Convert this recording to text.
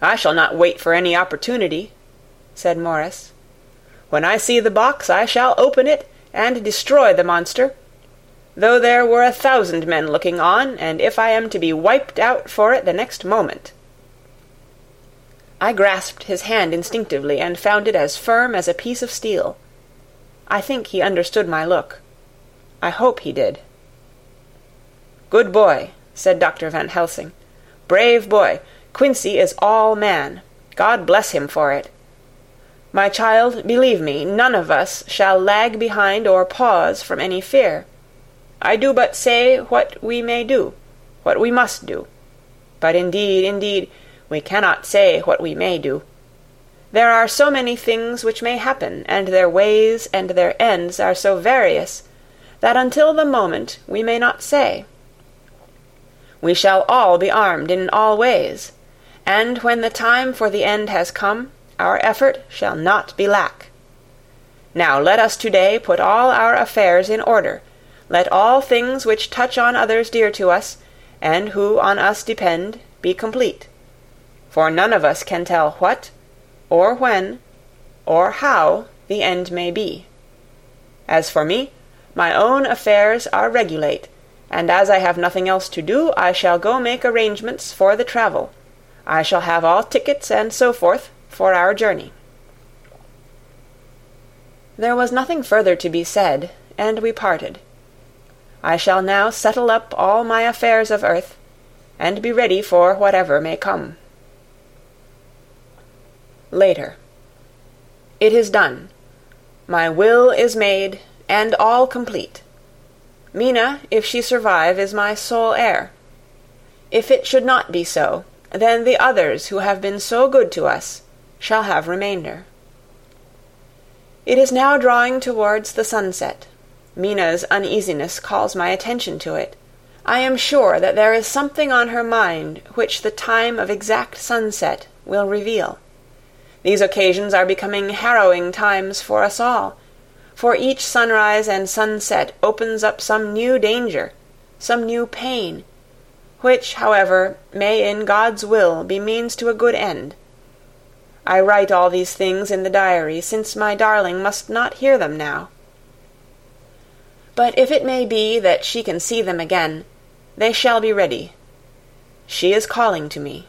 I shall not wait for any opportunity, said Morris. When I see the box, I shall open it and destroy the monster, though there were a thousand men looking on, and if I am to be wiped out for it the next moment. I grasped his hand instinctively, and found it as firm as a piece of steel. I think he understood my look. I hope he did. Good boy, said Dr. Van Helsing. Brave boy. Quincey is all man. God bless him for it. My child, believe me, none of us shall lag behind or pause from any fear. I do but say what we may do, what we must do. But indeed, indeed, we cannot say what we may do. There are so many things which may happen, and their ways and their ends are so various, that until the moment we may not say. We shall all be armed in all ways, and when the time for the end has come, our effort shall not be lack. Now let us today put all our affairs in order. Let all things which touch on others dear to us, and who on us depend, be complete. For none of us can tell what, or when, or how the end may be. As for me, my own affairs are regulate, and as I have nothing else to do, I shall go make arrangements for the travel. I shall have all tickets and so forth for our journey. There was nothing further to be said, and we parted. I shall now settle up all my affairs of earth, and be ready for whatever may come. Later. It is done. My will is made, and all complete. Mina, if she survive, is my sole heir. If it should not be so, then the others who have been so good to us shall have remainder. It is now drawing towards the sunset. Mina's uneasiness calls my attention to it. I am sure that there is something on her mind which the time of exact sunset will reveal. These occasions are becoming harrowing times for us all, for each sunrise and sunset opens up some new danger, some new pain, which, however, may in God's will be means to a good end. I write all these things in the diary, since my darling must not hear them now. But if it may be that she can see them again, they shall be ready. She is calling to me.